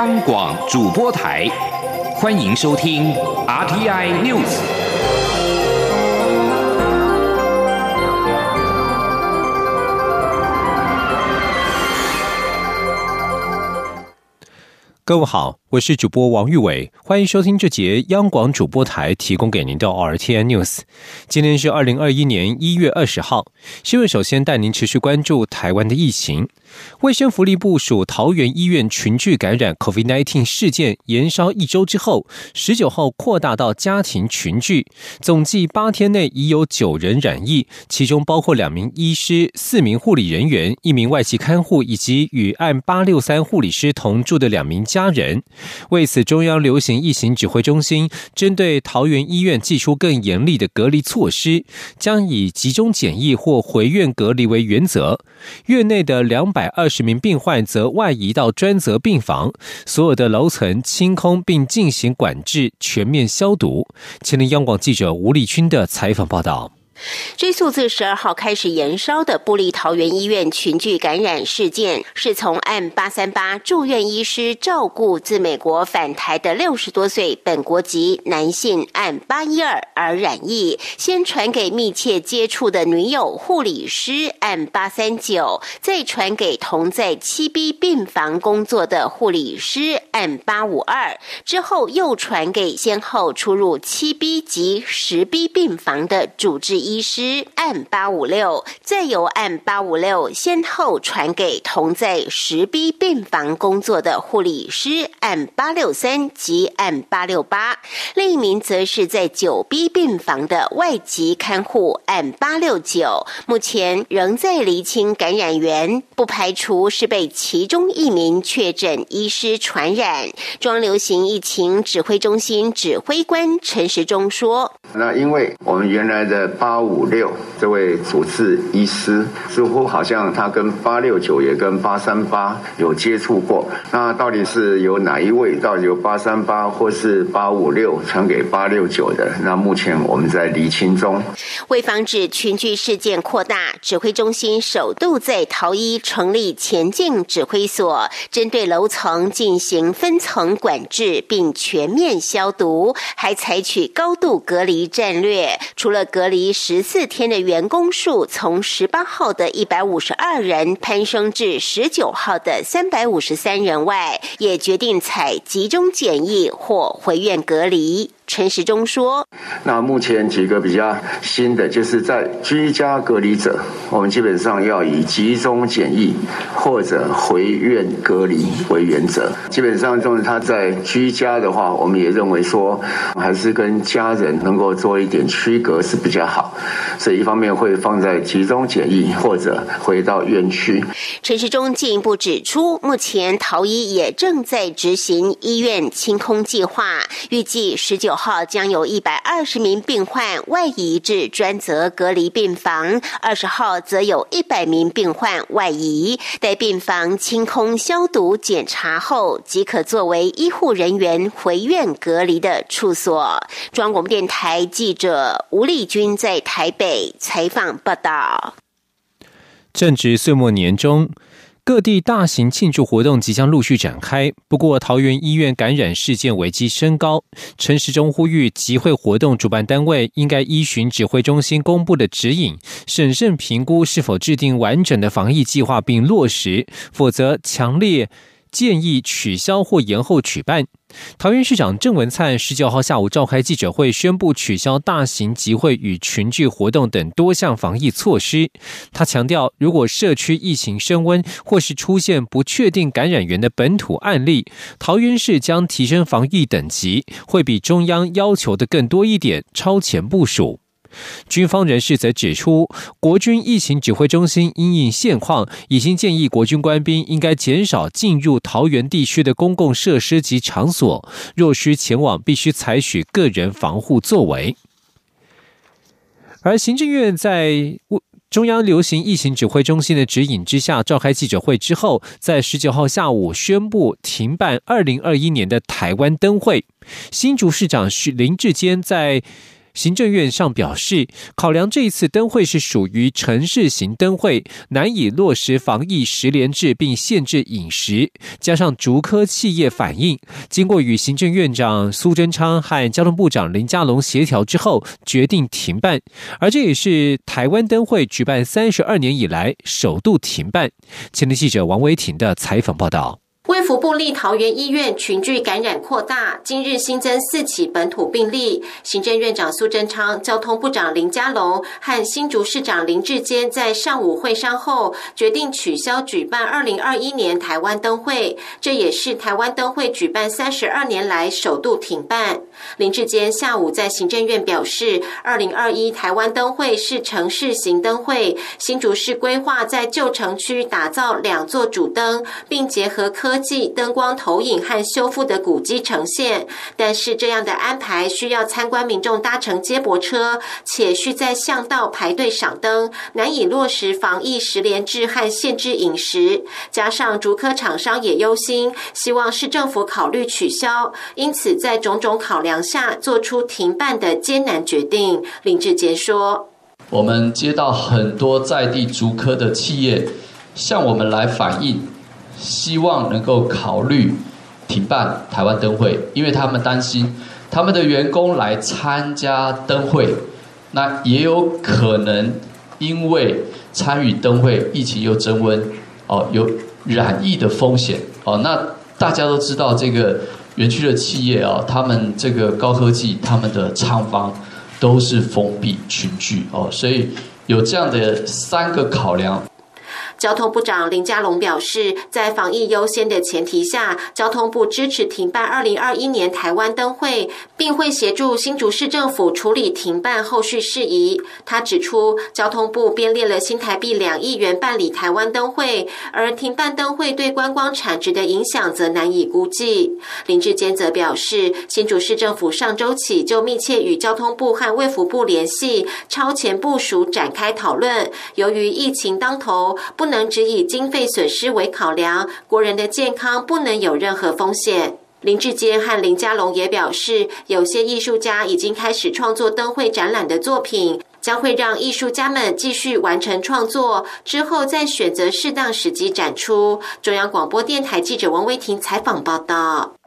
央广主播台，欢迎收听 RTI News。各位好，我是主播王玉伟，欢迎收听这节央广主播台提供给您的 R T N News。今天是二零二一年一月二十号，新闻首先带您持续关注台湾的疫情。卫生福利部属桃园医院群聚感染 COVID-19 事件延烧一周之后，十九号扩大到家庭群聚，总计八天内已有九人染疫，其中包括两名医师、四名护理人员、一名外籍看护以及与案八六三护理师同住的两名家人。为此，中央流行疫情指挥中心针对桃园医院寄出更严厉的隔离措施，将以集中检疫或回院隔离为原则，院内的两百。二十名病患则外移到专责病房，所有的楼层清空并进行管制，全面消毒。前天央广记者吴立军的采访报道。追溯自十二号开始延烧的布利桃园医院群聚感染事件，是从 M 八三八住院医师照顾自美国返台的六十多岁本国籍男性 M 八一二而染疫，先传给密切接触的女友护理师 M 八三九，再传给同在七 B 病房工作的护理师 M 八五二，之后又传给先后出入七 B 及十 B 病房的主治医。医师按八五六，再由按八五六先后传给同在十 B 病房工作的护理师按八六三及按八六八，另一名则是在九 B 病房的外籍看护按八六九。目前仍在厘清感染源，不排除是被其中一名确诊医师传染。中流行疫情指挥中心指挥官陈时中说：“那因为我们原来的八。”八五六这位主治医师似乎好像他跟八六九也跟八三八有接触过，那到底是由哪一位？到底由八三八或是八五六传给八六九的？那目前我们在厘清中。为防止群聚事件扩大，指挥中心首度在桃一成立前进指挥所，针对楼层进行分层管制，并全面消毒，还采取高度隔离战略。除了隔离。十四天的员工数从十八号的一百五十二人攀升至十九号的三百五十三人外，也决定采集中检疫或回院隔离。陈时中说：“那目前几个比较新的，就是在居家隔离者，我们基本上要以集中检疫或者回院隔离为原则。基本上，就是他在居家的话，我们也认为说，还是跟家人能够做一点区隔是比较好。所以，一方面会放在集中检疫或者回到院区。”陈时中进一步指出，目前桃医也正在执行医院清空计划，预计十九。号号将有一百二十名病患外移至专责隔离病房，二十号则有一百名病患外移，待病房清空消毒检查后，即可作为医护人员回院隔离的处所。中央广电台记者吴丽君在台北采访报道。正值岁末年终。各地大型庆祝活动即将陆续展开，不过桃园医院感染事件危机升高。陈时中呼吁集会活动主办单位应该依循指挥中心公布的指引，审慎评估是否制定完整的防疫计划并落实，否则强烈建议取消或延后举办。桃园市长郑文灿十九号下午召开记者会，宣布取消大型集会与群聚活动等多项防疫措施。他强调，如果社区疫情升温，或是出现不确定感染源的本土案例，桃园市将提升防疫等级，会比中央要求的更多一点，超前部署。军方人士则指出，国军疫情指挥中心因应现况，已经建议国军官兵应该减少进入桃园地区的公共设施及场所，若需前往，必须采取个人防护作为。而行政院在中央流行疫情指挥中心的指引之下召开记者会之后，在十九号下午宣布停办二零二一年的台湾灯会。新竹市长林志坚在。行政院上表示，考量这一次灯会是属于城市型灯会，难以落实防疫十连制并限制饮食，加上竹科企业反映，经过与行政院长苏贞昌和交通部长林佳龙协调之后，决定停办。而这也是台湾灯会举办三十二年以来首度停办。前天记者王维婷的采访报道。卫福部立桃园医院群聚感染扩大，今日新增四起本土病例。行政院长苏贞昌、交通部长林佳龙和新竹市长林志坚在上午会商后，决定取消举办二零二一年台湾灯会，这也是台湾灯会举办三十二年来首度停办。林志坚下午在行政院表示，二零二一台湾灯会是城市型灯会，新竹市规划在旧城区打造两座主灯，并结合科。技灯光投影和修复的古迹呈现，但是这样的安排需要参观民众搭乘接驳车，且需在巷道排队赏灯，难以落实防疫十连制和限制饮食。加上竹科厂商也忧心，希望市政府考虑取消，因此在种种考量下，做出停办的艰难决定。林志杰说：“我们接到很多在地竹科的企业向我们来反映。”希望能够考虑停办台湾灯会，因为他们担心他们的员工来参加灯会，那也有可能因为参与灯会，疫情又增温，哦，有染疫的风险，哦，那大家都知道这个园区的企业啊，他们这个高科技，他们的厂房都是封闭群聚，哦，所以有这样的三个考量。交通部长林佳龙表示，在防疫优先的前提下，交通部支持停办二零二一年台湾灯会，并会协助新竹市政府处理停办后续事宜。他指出，交通部编列了新台币两亿元办理台湾灯会，而停办灯会对观光产值的影响则难以估计。林志坚则表示，新竹市政府上周起就密切与交通部和卫福部联系，超前部署展开讨论。由于疫情当头，不不能只以经费损失为考量，国人的健康不能有任何风险。林志坚和林家龙也表示，有些艺术家已经开始创作灯会展览的作品，将会让艺术家们继续完成创作，之后再选择适当时机展出。中央广播电台记者王威婷采访报道。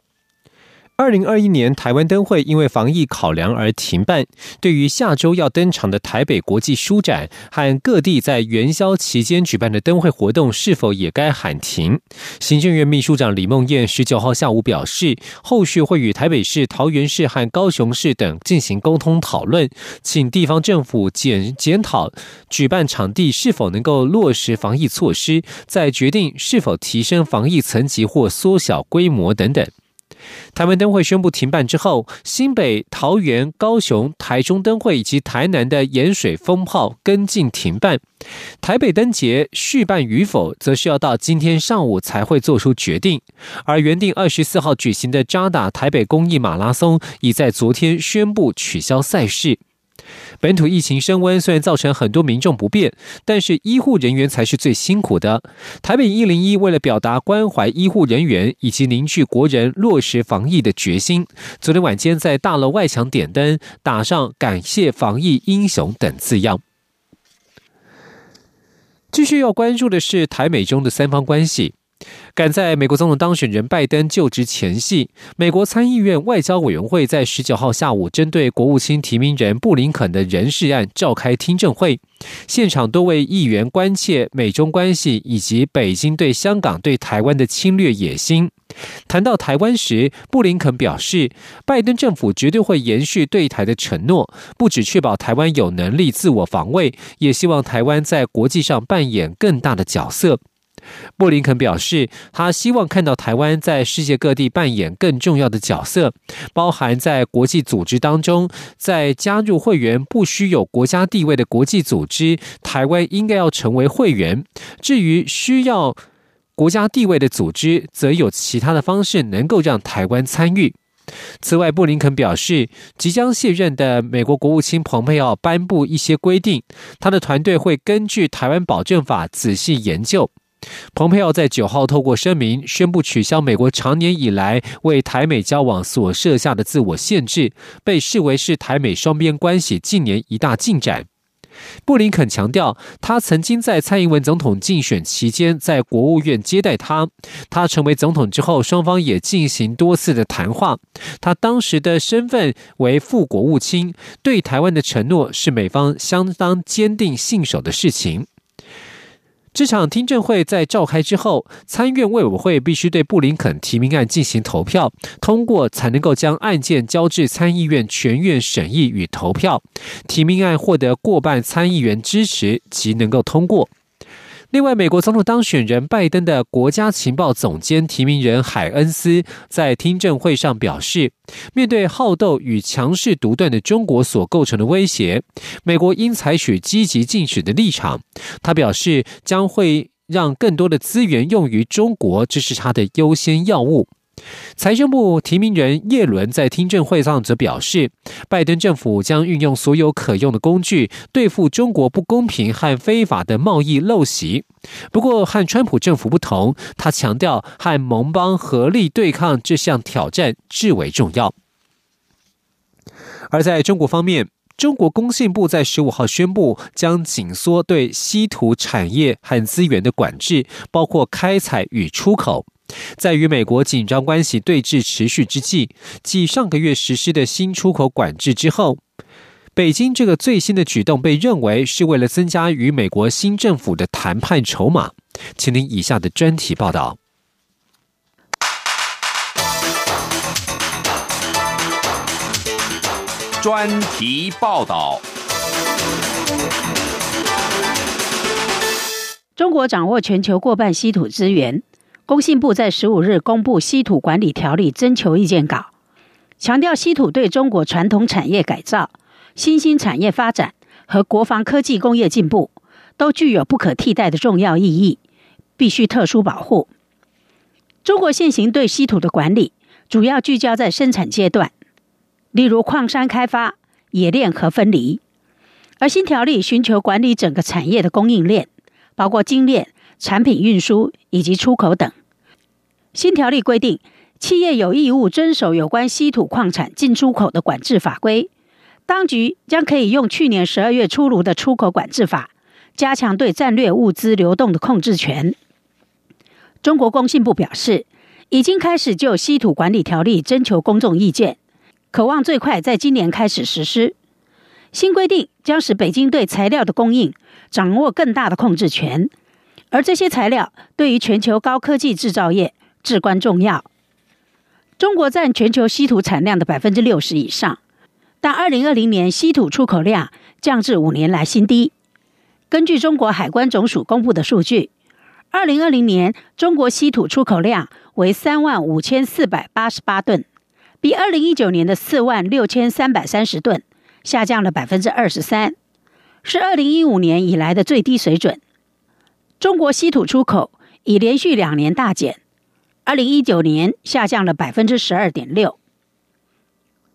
二零二一年台湾灯会因为防疫考量而停办。对于下周要登场的台北国际书展和各地在元宵期间举办的灯会活动，是否也该喊停？行政院秘书长李梦燕十九号下午表示，后续会与台北市、桃园市和高雄市等进行沟通讨论，请地方政府检检讨举办场地是否能够落实防疫措施，再决定是否提升防疫层级或缩小规模等等。台湾灯会宣布停办之后，新北、桃园、高雄、台中灯会以及台南的盐水风炮跟进停办。台北灯节续办与否，则需要到今天上午才会做出决定。而原定二十四号举行的扎打台北公益马拉松，已在昨天宣布取消赛事。本土疫情升温，虽然造成很多民众不便，但是医护人员才是最辛苦的。台北一零一为了表达关怀医护人员以及凝聚国人落实防疫的决心，昨天晚间在大楼外墙点灯，打上“感谢防疫英雄”等字样。继续要关注的是台美中的三方关系。赶在美国总统当选人拜登就职前夕，美国参议院外交委员会在十九号下午针对国务卿提名人布林肯的人事案召开听证会。现场多位议员关切美中关系以及北京对香港、对台湾的侵略野心。谈到台湾时，布林肯表示，拜登政府绝对会延续对台的承诺，不只确保台湾有能力自我防卫，也希望台湾在国际上扮演更大的角色。布林肯表示，他希望看到台湾在世界各地扮演更重要的角色，包含在国际组织当中，在加入会员不需有国家地位的国际组织，台湾应该要成为会员。至于需要国家地位的组织，则有其他的方式能够让台湾参与。此外，布林肯表示，即将卸任的美国国务卿蓬佩奥颁布一些规定，他的团队会根据《台湾保证法》仔细研究。蓬佩奥在九号透过声明宣布取消美国长年以来为台美交往所设下的自我限制，被视为是台美双边关系近年一大进展。布林肯强调，他曾经在蔡英文总统竞选期间在国务院接待他。他成为总统之后，双方也进行多次的谈话。他当时的身份为副国务卿，对台湾的承诺是美方相当坚定信守的事情。这场听证会在召开之后，参院委委会必须对布林肯提名案进行投票，通过才能够将案件交至参议院全院审议与投票。提名案获得过半参议员支持，即能够通过。另外，美国总统当选人拜登的国家情报总监提名人海恩斯在听证会上表示，面对好斗与强势独断的中国所构成的威胁，美国应采取积极进取的立场。他表示，将会让更多的资源用于中国，这是他的优先要务。财政部提名人叶伦在听证会上则表示，拜登政府将运用所有可用的工具，对付中国不公平和非法的贸易陋习。不过，和川普政府不同，他强调和盟邦合力对抗这项挑战至为重要。而在中国方面，中国工信部在十五号宣布，将紧缩对稀土产业和资源的管制，包括开采与出口。在与美国紧张关系对峙持续之际，继上个月实施的新出口管制之后，北京这个最新的举动被认为是为了增加与美国新政府的谈判筹码。请您以下的专题报道。专题报道。中国掌握全球过半稀土资源。工信部在十五日公布《稀土管理条例》征求意见稿，强调稀土对中国传统产业改造、新兴产业发展和国防科技工业进步都具有不可替代的重要意义，必须特殊保护。中国现行对稀土的管理主要聚焦在生产阶段，例如矿山开发、冶炼和分离，而新条例寻求管理整个产业的供应链，包括精炼、产品运输以及出口等。新条例规定，企业有义务遵守有关稀土矿产进出口的管制法规。当局将可以用去年十二月出炉的出口管制法，加强对战略物资流动的控制权。中国工信部表示，已经开始就稀土管理条例征求公众意见，渴望最快在今年开始实施。新规定将使北京对材料的供应掌握更大的控制权，而这些材料对于全球高科技制造业。至关重要。中国占全球稀土产量的百分之六十以上，但二零二零年稀土出口量降至五年来新低。根据中国海关总署公布的数据，二零二零年中国稀土出口量为三万五千四百八十八吨，比二零一九年的四万六千三百三十吨下降了百分之二十三，是二零一五年以来的最低水准。中国稀土出口已连续两年大减。二零一九年下降了百分之十二点六。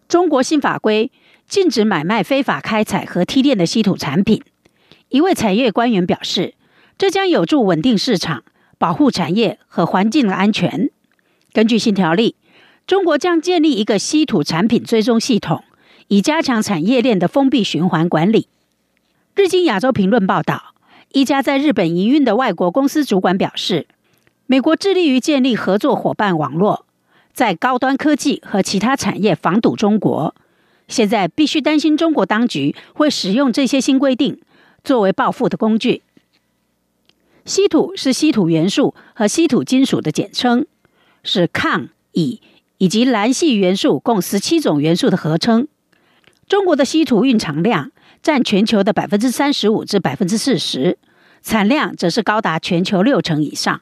中国新法规禁止买卖非法开采和提炼的稀土产品。一位产业官员表示，这将有助稳定市场、保护产业和环境的安全。根据新条例，中国将建立一个稀土产品追踪系统，以加强产业链的封闭循环管理。日经亚洲评论报道，一家在日本营运的外国公司主管表示。美国致力于建立合作伙伴网络，在高端科技和其他产业防堵中国。现在必须担心中国当局会使用这些新规定作为报复的工具。稀土是稀土元素和稀土金属的简称，是抗、乙以及蓝系元素共十七种元素的合称。中国的稀土蕴藏量占全球的百分之三十五至百分之四十，产量则是高达全球六成以上。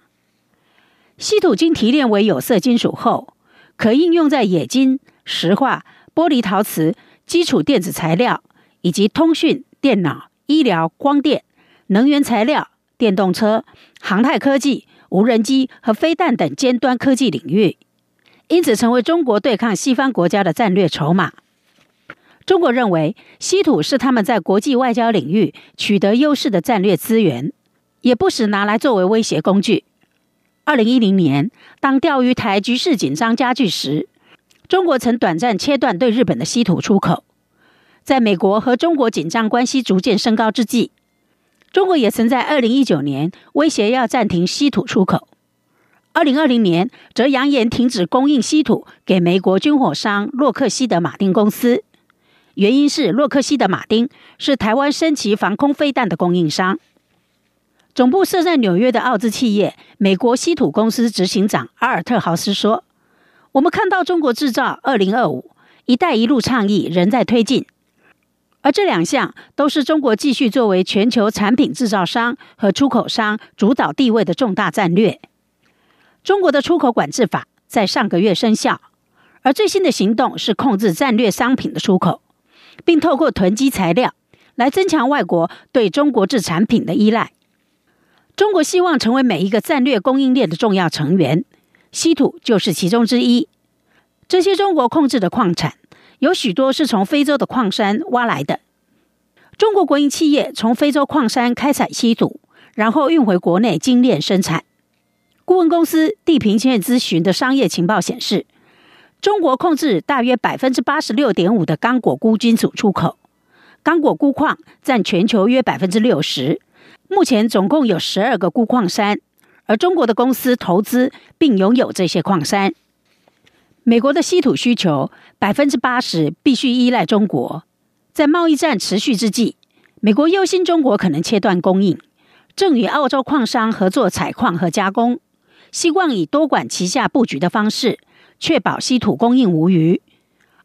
稀土经提炼为有色金属后，可应用在冶金、石化、玻璃、陶瓷、基础电子材料以及通讯、电脑、医疗、光电、能源材料、电动车、航太科技、无人机和飞弹等尖端科技领域，因此成为中国对抗西方国家的战略筹码。中国认为，稀土是他们在国际外交领域取得优势的战略资源。也不时拿来作为威胁工具。二零一零年，当钓鱼台局势紧张加剧时，中国曾短暂切断对日本的稀土出口。在美国和中国紧张关系逐渐升高之际，中国也曾在二零一九年威胁要暂停稀土出口。二零二零年则扬言停止供应稀土给美国军火商洛克希德马丁公司，原因是洛克希德马丁是台湾升级防空飞弹的供应商。总部设在纽约的奥兹企业美国稀土公司执行长阿尔特豪斯说：“我们看到中国制造二零二五、一带一路倡议仍在推进，而这两项都是中国继续作为全球产品制造商和出口商主导地位的重大战略。中国的出口管制法在上个月生效，而最新的行动是控制战略商品的出口，并透过囤积材料来增强外国对中国制产品的依赖。”中国希望成为每一个战略供应链的重要成员，稀土就是其中之一。这些中国控制的矿产有许多是从非洲的矿山挖来的。中国国营企业从非洲矿山开采稀土，然后运回国内精炼生产。顾问公司地平线咨询的商业情报显示，中国控制大约百分之八十六点五的刚果钴金属出口，刚果钴矿占全球约百分之六十。目前总共有十二个钴矿山，而中国的公司投资并拥有这些矿山。美国的稀土需求百分之八十必须依赖中国。在贸易战持续之际，美国忧心中国可能切断供应，正与澳洲矿商合作采矿和加工，希望以多管齐下布局的方式，确保稀土供应无虞。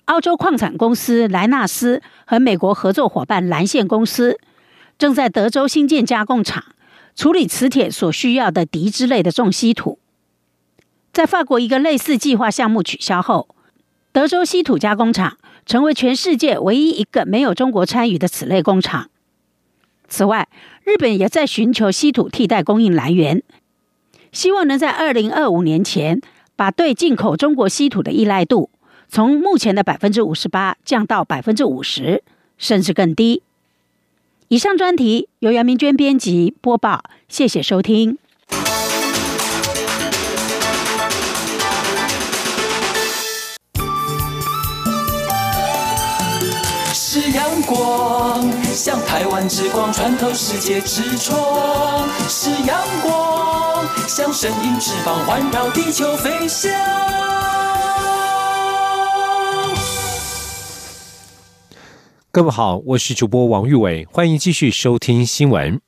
澳洲矿产公司莱纳斯和美国合作伙伴蓝线公司。正在德州新建加工厂，处理磁铁所需要的镝之类的重稀土。在法国一个类似计划项目取消后，德州稀土加工厂成为全世界唯一一个没有中国参与的此类工厂。此外，日本也在寻求稀土替代供应来源，希望能在二零二五年前把对进口中国稀土的依赖度从目前的百分之五十八降到百分之五十，甚至更低。以上专题由杨明娟编辑播报，谢谢收听。是阳光，像台湾之光穿透世界之窗；是阳光，像神鹰翅膀环绕地球飞翔。各位好，我是主播王玉伟，欢迎继续收听新闻。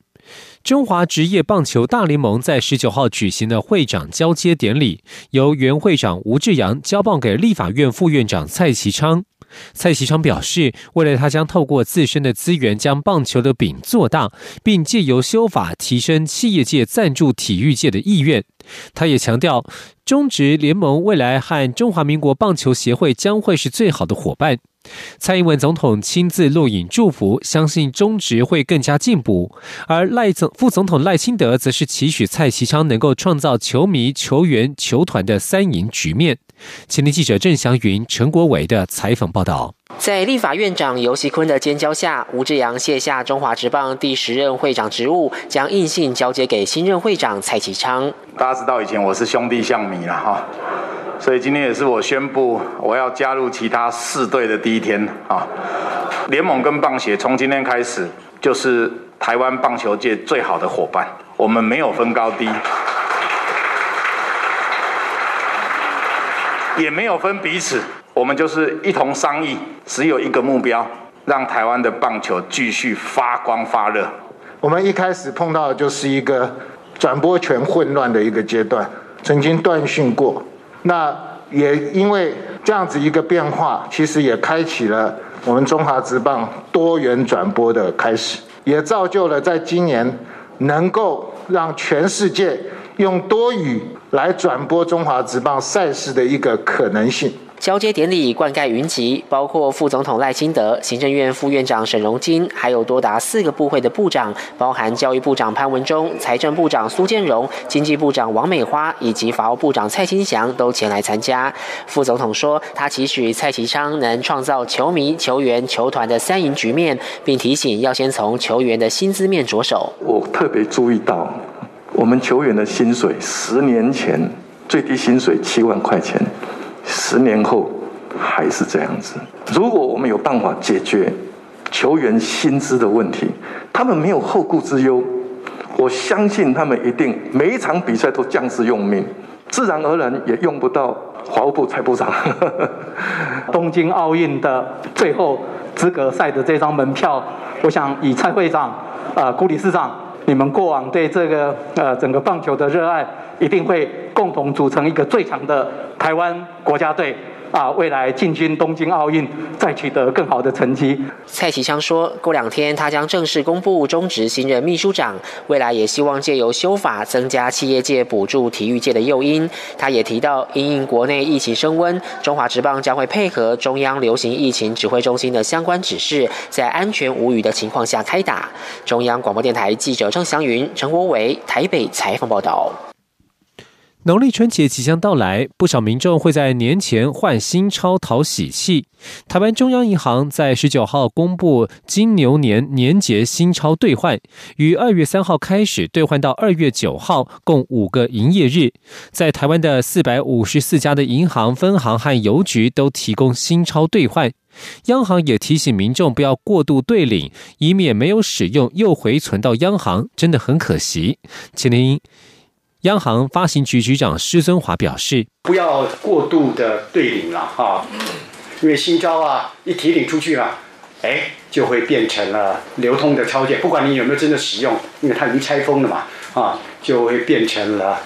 中华职业棒球大联盟在十九号举行的会长交接典礼，由原会长吴志阳交棒给立法院副院长蔡其昌。蔡其昌表示，未来他将透过自身的资源，将棒球的饼做大，并借由修法提升企业界赞助体育界的意愿。他也强调，中职联盟未来和中华民国棒球协会将会是最好的伙伴。蔡英文总统亲自录影祝福，相信中职会更加进步。而赖总副总统赖清德则是期许蔡其昌能够创造球迷、球员、球团的三赢局面。前天记者郑祥云、陈国伟的采访报道。在立法院长游锡坤的监交下，吴志阳卸下中华职棒第十任会长职务，将印信交接给新任会长蔡启昌。大家知道以前我是兄弟相迷了哈。所以今天也是我宣布我要加入其他四队的第一天啊！联盟跟棒协从今天开始就是台湾棒球界最好的伙伴，我们没有分高低，也没有分彼此，我们就是一同商议，只有一个目标，让台湾的棒球继续发光发热。我们一开始碰到的就是一个转播权混乱的一个阶段，曾经断讯过。那也因为这样子一个变化，其实也开启了我们中华职棒多元转播的开始，也造就了在今年能够让全世界用多语来转播中华职棒赛事的一个可能性。交接典礼灌溉云集，包括副总统赖清德、行政院副院长沈荣金，还有多达四个部会的部长，包含教育部长潘文忠、财政部长苏建荣、经济部长王美花以及法务部长蔡清祥都前来参加。副总统说，他期许蔡其昌能创造球迷、球员、球团的三赢局面，并提醒要先从球员的薪资面着手。我特别注意到，我们球员的薪水，十年前最低薪水七万块钱。十年后还是这样子。如果我们有办法解决球员薪资的问题，他们没有后顾之忧，我相信他们一定每一场比赛都将士用命，自然而然也用不到华务部蔡部长。东京奥运的最后资格赛的这张门票，我想以蔡会长、啊顾理事长，你们过往对这个呃整个棒球的热爱，一定会共同组成一个最强的。台湾国家队啊，未来进军东京奥运，再取得更好的成绩。蔡其昌说，过两天他将正式公布中职新任秘书长，未来也希望借由修法增加企业界补助体育界的诱因。他也提到，因应国内疫情升温，中华职棒将会配合中央流行疫情指挥中心的相关指示，在安全无虞的情况下开打。中央广播电台记者郑祥云、陈国伟台北采访报道。农历春节即将到来，不少民众会在年前换新钞讨喜气。台湾中央银行在十九号公布金牛年年节新钞兑换，于二月三号开始兑换到二月九号，共五个营业日。在台湾的四百五十四家的银行分行和邮局都提供新钞兑换。央行也提醒民众不要过度兑领，以免没有使用又回存到央行，真的很可惜。请听。央行发行局局长施尊华表示：“不要过度的兑领了哈，因为新招啊一提领出去了，哎，就会变成了流通的钞券，不管你有没有真的使用，因为它已经拆封了嘛，啊，就会变成了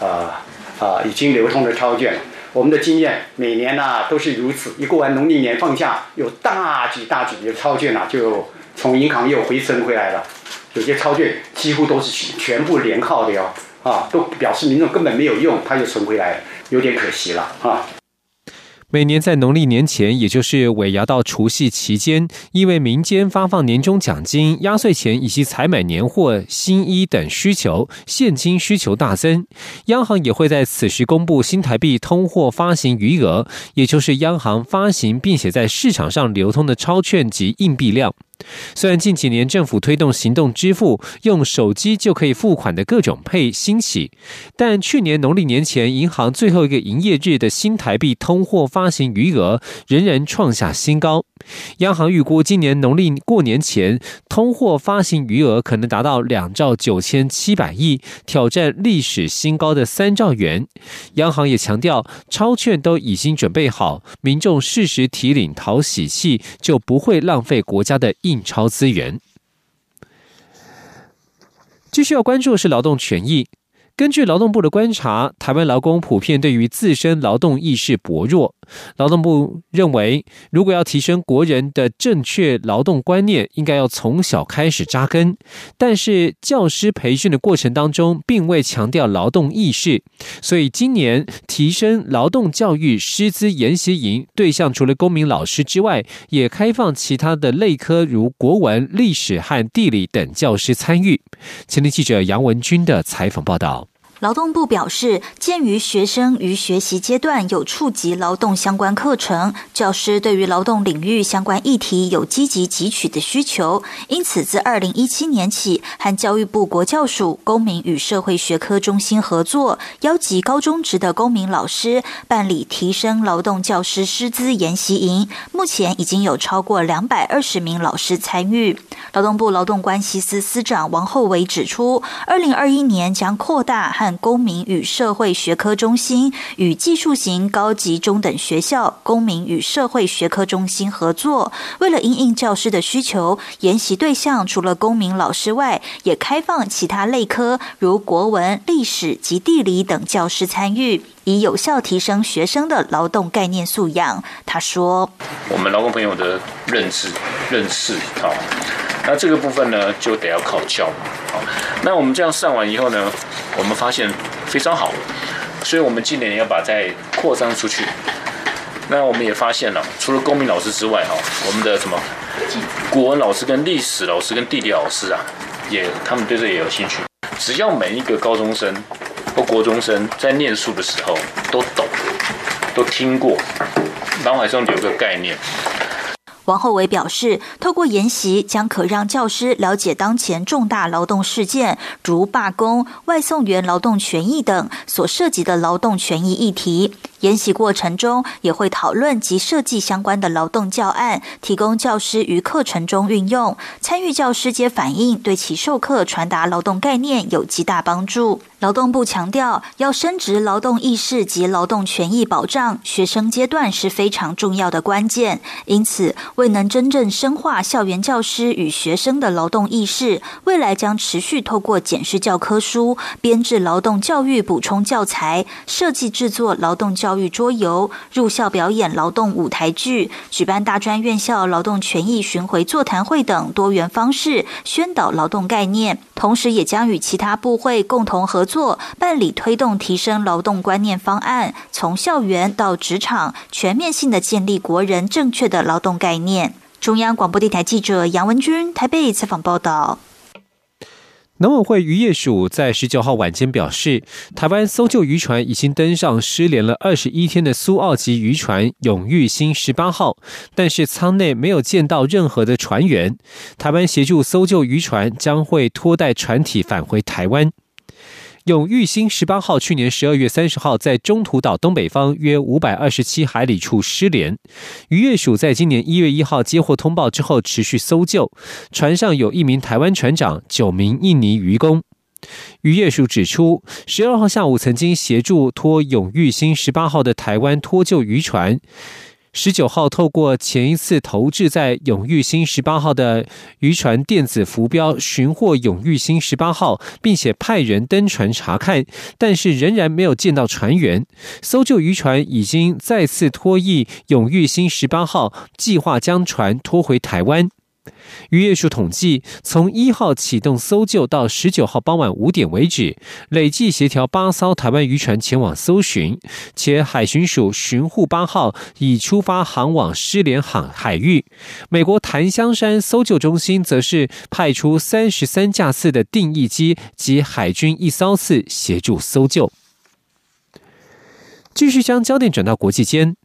啊啊已经流通的钞券。我们的经验每年呢都是如此，一过完农历年放假，有大几大几的钞券啊就从银行又回存回来了，有些钞券几乎都是全部连号的哟。”啊，都表示民众根本没有用，他就存回来，有点可惜了啊。每年在农历年前，也就是尾牙到除夕期间，因为民间发放年终奖金、压岁钱以及采买年货、新衣等需求，现金需求大增。央行也会在此时公布新台币通货发行余额，也就是央行发行并且在市场上流通的钞券及硬币量。虽然近几年政府推动行动支付，用手机就可以付款的各种配兴起，但去年农历年前银行最后一个营业日的新台币通货发行余额仍然创下新高。央行预估今年农历过年前通货发行余额可能达到两兆九千七百亿，挑战历史新高的三兆元。央行也强调，钞券都已经准备好，民众适时提领讨喜气，就不会浪费国家的。印钞资源，继续要关注的是劳动权益。根据劳动部的观察，台湾劳工普遍对于自身劳动意识薄弱。劳动部认为，如果要提升国人的正确劳动观念，应该要从小开始扎根。但是，教师培训的过程当中，并未强调劳动意识，所以今年提升劳动教育师资研习营对象，除了公民老师之外，也开放其他的类科，如国文、历史和地理等教师参与。前天记者杨文军的采访报道。劳动部表示，鉴于学生于学习阶段有触及劳动相关课程，教师对于劳动领域相关议题有积极汲取的需求，因此自二零一七年起，和教育部国教署公民与社会学科中心合作，邀集高中职的公民老师办理提升劳动教师师资研习营，目前已经有超过两百二十名老师参与。劳动部劳动关系司司长王厚伟指出，二零二一年将扩大和公民与社会学科中心与技术型高级中等学校公民与社会学科中心合作，为了应应教师的需求，研习对象除了公民老师外，也开放其他类科，如国文、历史及地理等教师参与，以有效提升学生的劳动概念素养。他说：“我们劳工朋友的认知、认识，好，那这个部分呢，就得要靠教。”好，那我们这样上完以后呢，我们发现非常好，所以我们今年要把再扩张出去。那我们也发现了，除了公民老师之外，哈，我们的什么古文老师、跟历史老师、跟地理老师啊，也他们对这也有兴趣。只要每一个高中生或国中生在念书的时候都懂、都听过，脑海中有个概念。王厚伟表示，透过研习，将可让教师了解当前重大劳动事件，如罢工、外送员劳动权益等所涉及的劳动权益议题。研习过程中，也会讨论及设计相关的劳动教案，提供教师于课程中运用。参与教师皆反映，对其授课传达劳动概念有极大帮助。劳动部强调，要升职劳动意识及劳动权益保障，学生阶段是非常重要的关键。因此，未能真正深化校园教师与学生的劳动意识，未来将持续透过检视教科书、编制劳动教育补充教材、设计制作劳动教教育桌游、入校表演劳动舞台剧、举办大专院校劳动权益巡回座谈会等多元方式宣导劳动概念。同时，也将与其他部会共同合。作办理推动提升劳动观念方案，从校园到职场，全面性的建立国人正确的劳动概念。中央广播电台记者杨文君台北采访报道。农委会渔业署在十九号晚间表示，台湾搜救渔船已经登上失联了二十一天的苏澳级渔船“永裕星十八号”，但是舱内没有见到任何的船员。台湾协助搜救渔船将会拖带船体返回台湾。永裕星十八号去年十二月三十号在中途岛东北方约五百二十七海里处失联，渔业署在今年一月一号接获通报之后持续搜救，船上有一名台湾船长、九名印尼渔工。渔业署指出，十二号下午曾经协助拖永裕星十八号的台湾脱救渔船。十九号，透过前一次投掷在永裕星十八号的渔船电子浮标寻获永裕星十八号，并且派人登船查看，但是仍然没有见到船员。搜救渔船已经再次拖曳永裕星十八号，计划将船拖回台湾。渔业署统计，从一号启动搜救到十九号傍晚五点为止，累计协调八艘台湾渔船前往搜寻，且海巡署巡护八号已出发航往失联海海域。美国檀香山搜救中心则是派出三十三架次的定义机及海军一艘次协助搜救。继续将焦点转到国际间。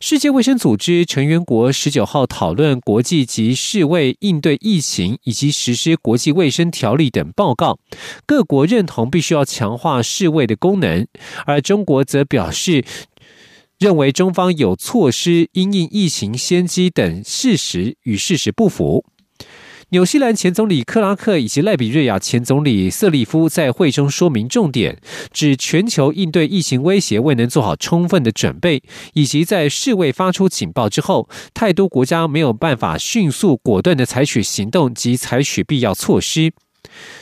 世界卫生组织成员国十九号讨论国际及世卫应对疫情以及实施国际卫生条例等报告，各国认同必须要强化世卫的功能，而中国则表示认为中方有措施因应疫情先机等事实与事实不符。纽西兰前总理克拉克以及赖比瑞亚前总理瑟利夫在会中说明重点，指全球应对疫情威胁未能做好充分的准备，以及在世卫发出警报之后，太多国家没有办法迅速果断的采取行动及采取必要措施。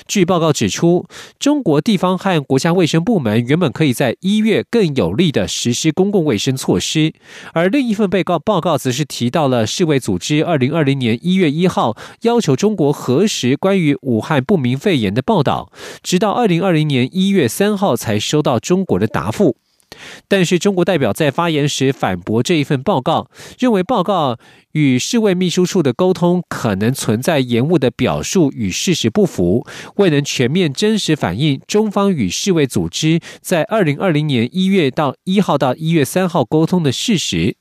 据报告指出，中国地方和国家卫生部门原本可以在一月更有力的实施公共卫生措施，而另一份被告报告则是提到了世卫组织二零二零年一月一号要求中国核实关于武汉不明肺炎的报道，直到二零二零年一月三号才收到中国的答复。但是中国代表在发言时反驳这一份报告，认为报告与世卫秘书处的沟通可能存在延误的表述与事实不符，未能全面真实反映中方与世卫组织在二零二零年一月到一号到一月三号沟通的事实。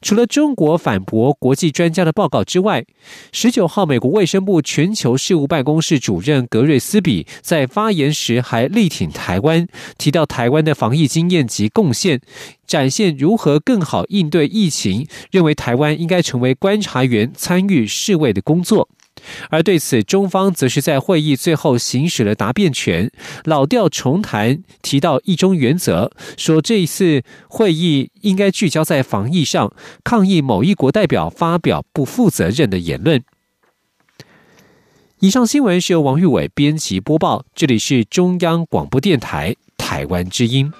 除了中国反驳国际专家的报告之外，十九号，美国卫生部全球事务办公室主任格瑞斯比在发言时还力挺台湾，提到台湾的防疫经验及贡献，展现如何更好应对疫情，认为台湾应该成为观察员，参与世卫的工作。而对此，中方则是在会议最后行使了答辩权，老调重弹，提到一中原则，说这一次会议应该聚焦在防疫上，抗议某一国代表发表不负责任的言论。以上新闻是由王玉伟编辑播报，这里是中央广播电台台湾之音。